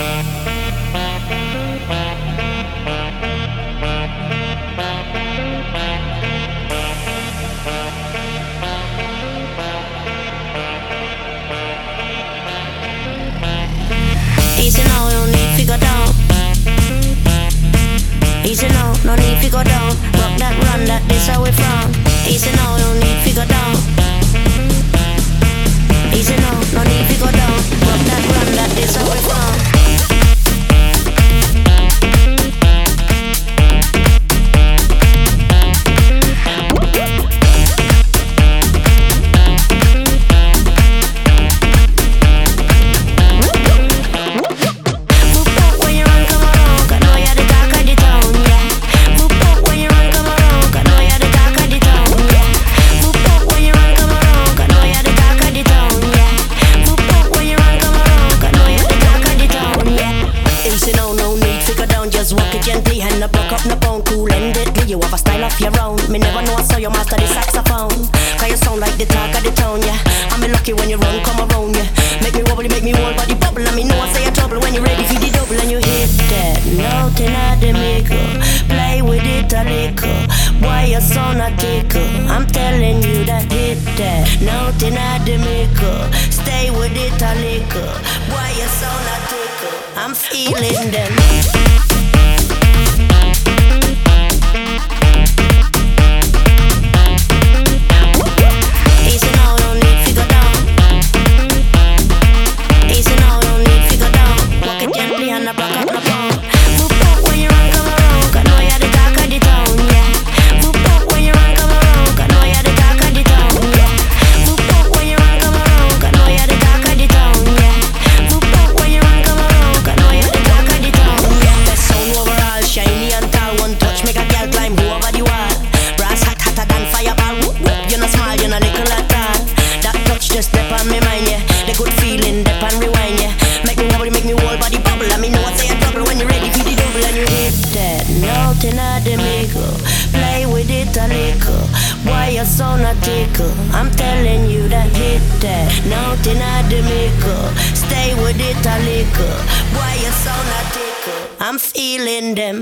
Easy now, no need to go down. Easy now, no need to. Down, just walk it gently and not broke up no bone, cool and deadly. You have a style of your own. Me never know I saw you master the saxophone. 'Cause you sound like the talk of the town, yeah. I'm lucky when you run, come around, yeah. Make me wobble, make me whole body bubble. Let me know I say a trouble when you're ready for the double and you hit that nothing at the maker. Play with it a little. Why you so not tickle? I'm telling you that hit that nothing at the maker. Stay with it a little. Why you so not tickle? I'm feeling them. Nothing at the middle. Play with it a little. Why you so not tickle? I'm telling you that hit that. Nothing at the middle. Stay with it a little. Why you so not tickle? I'm feeling them.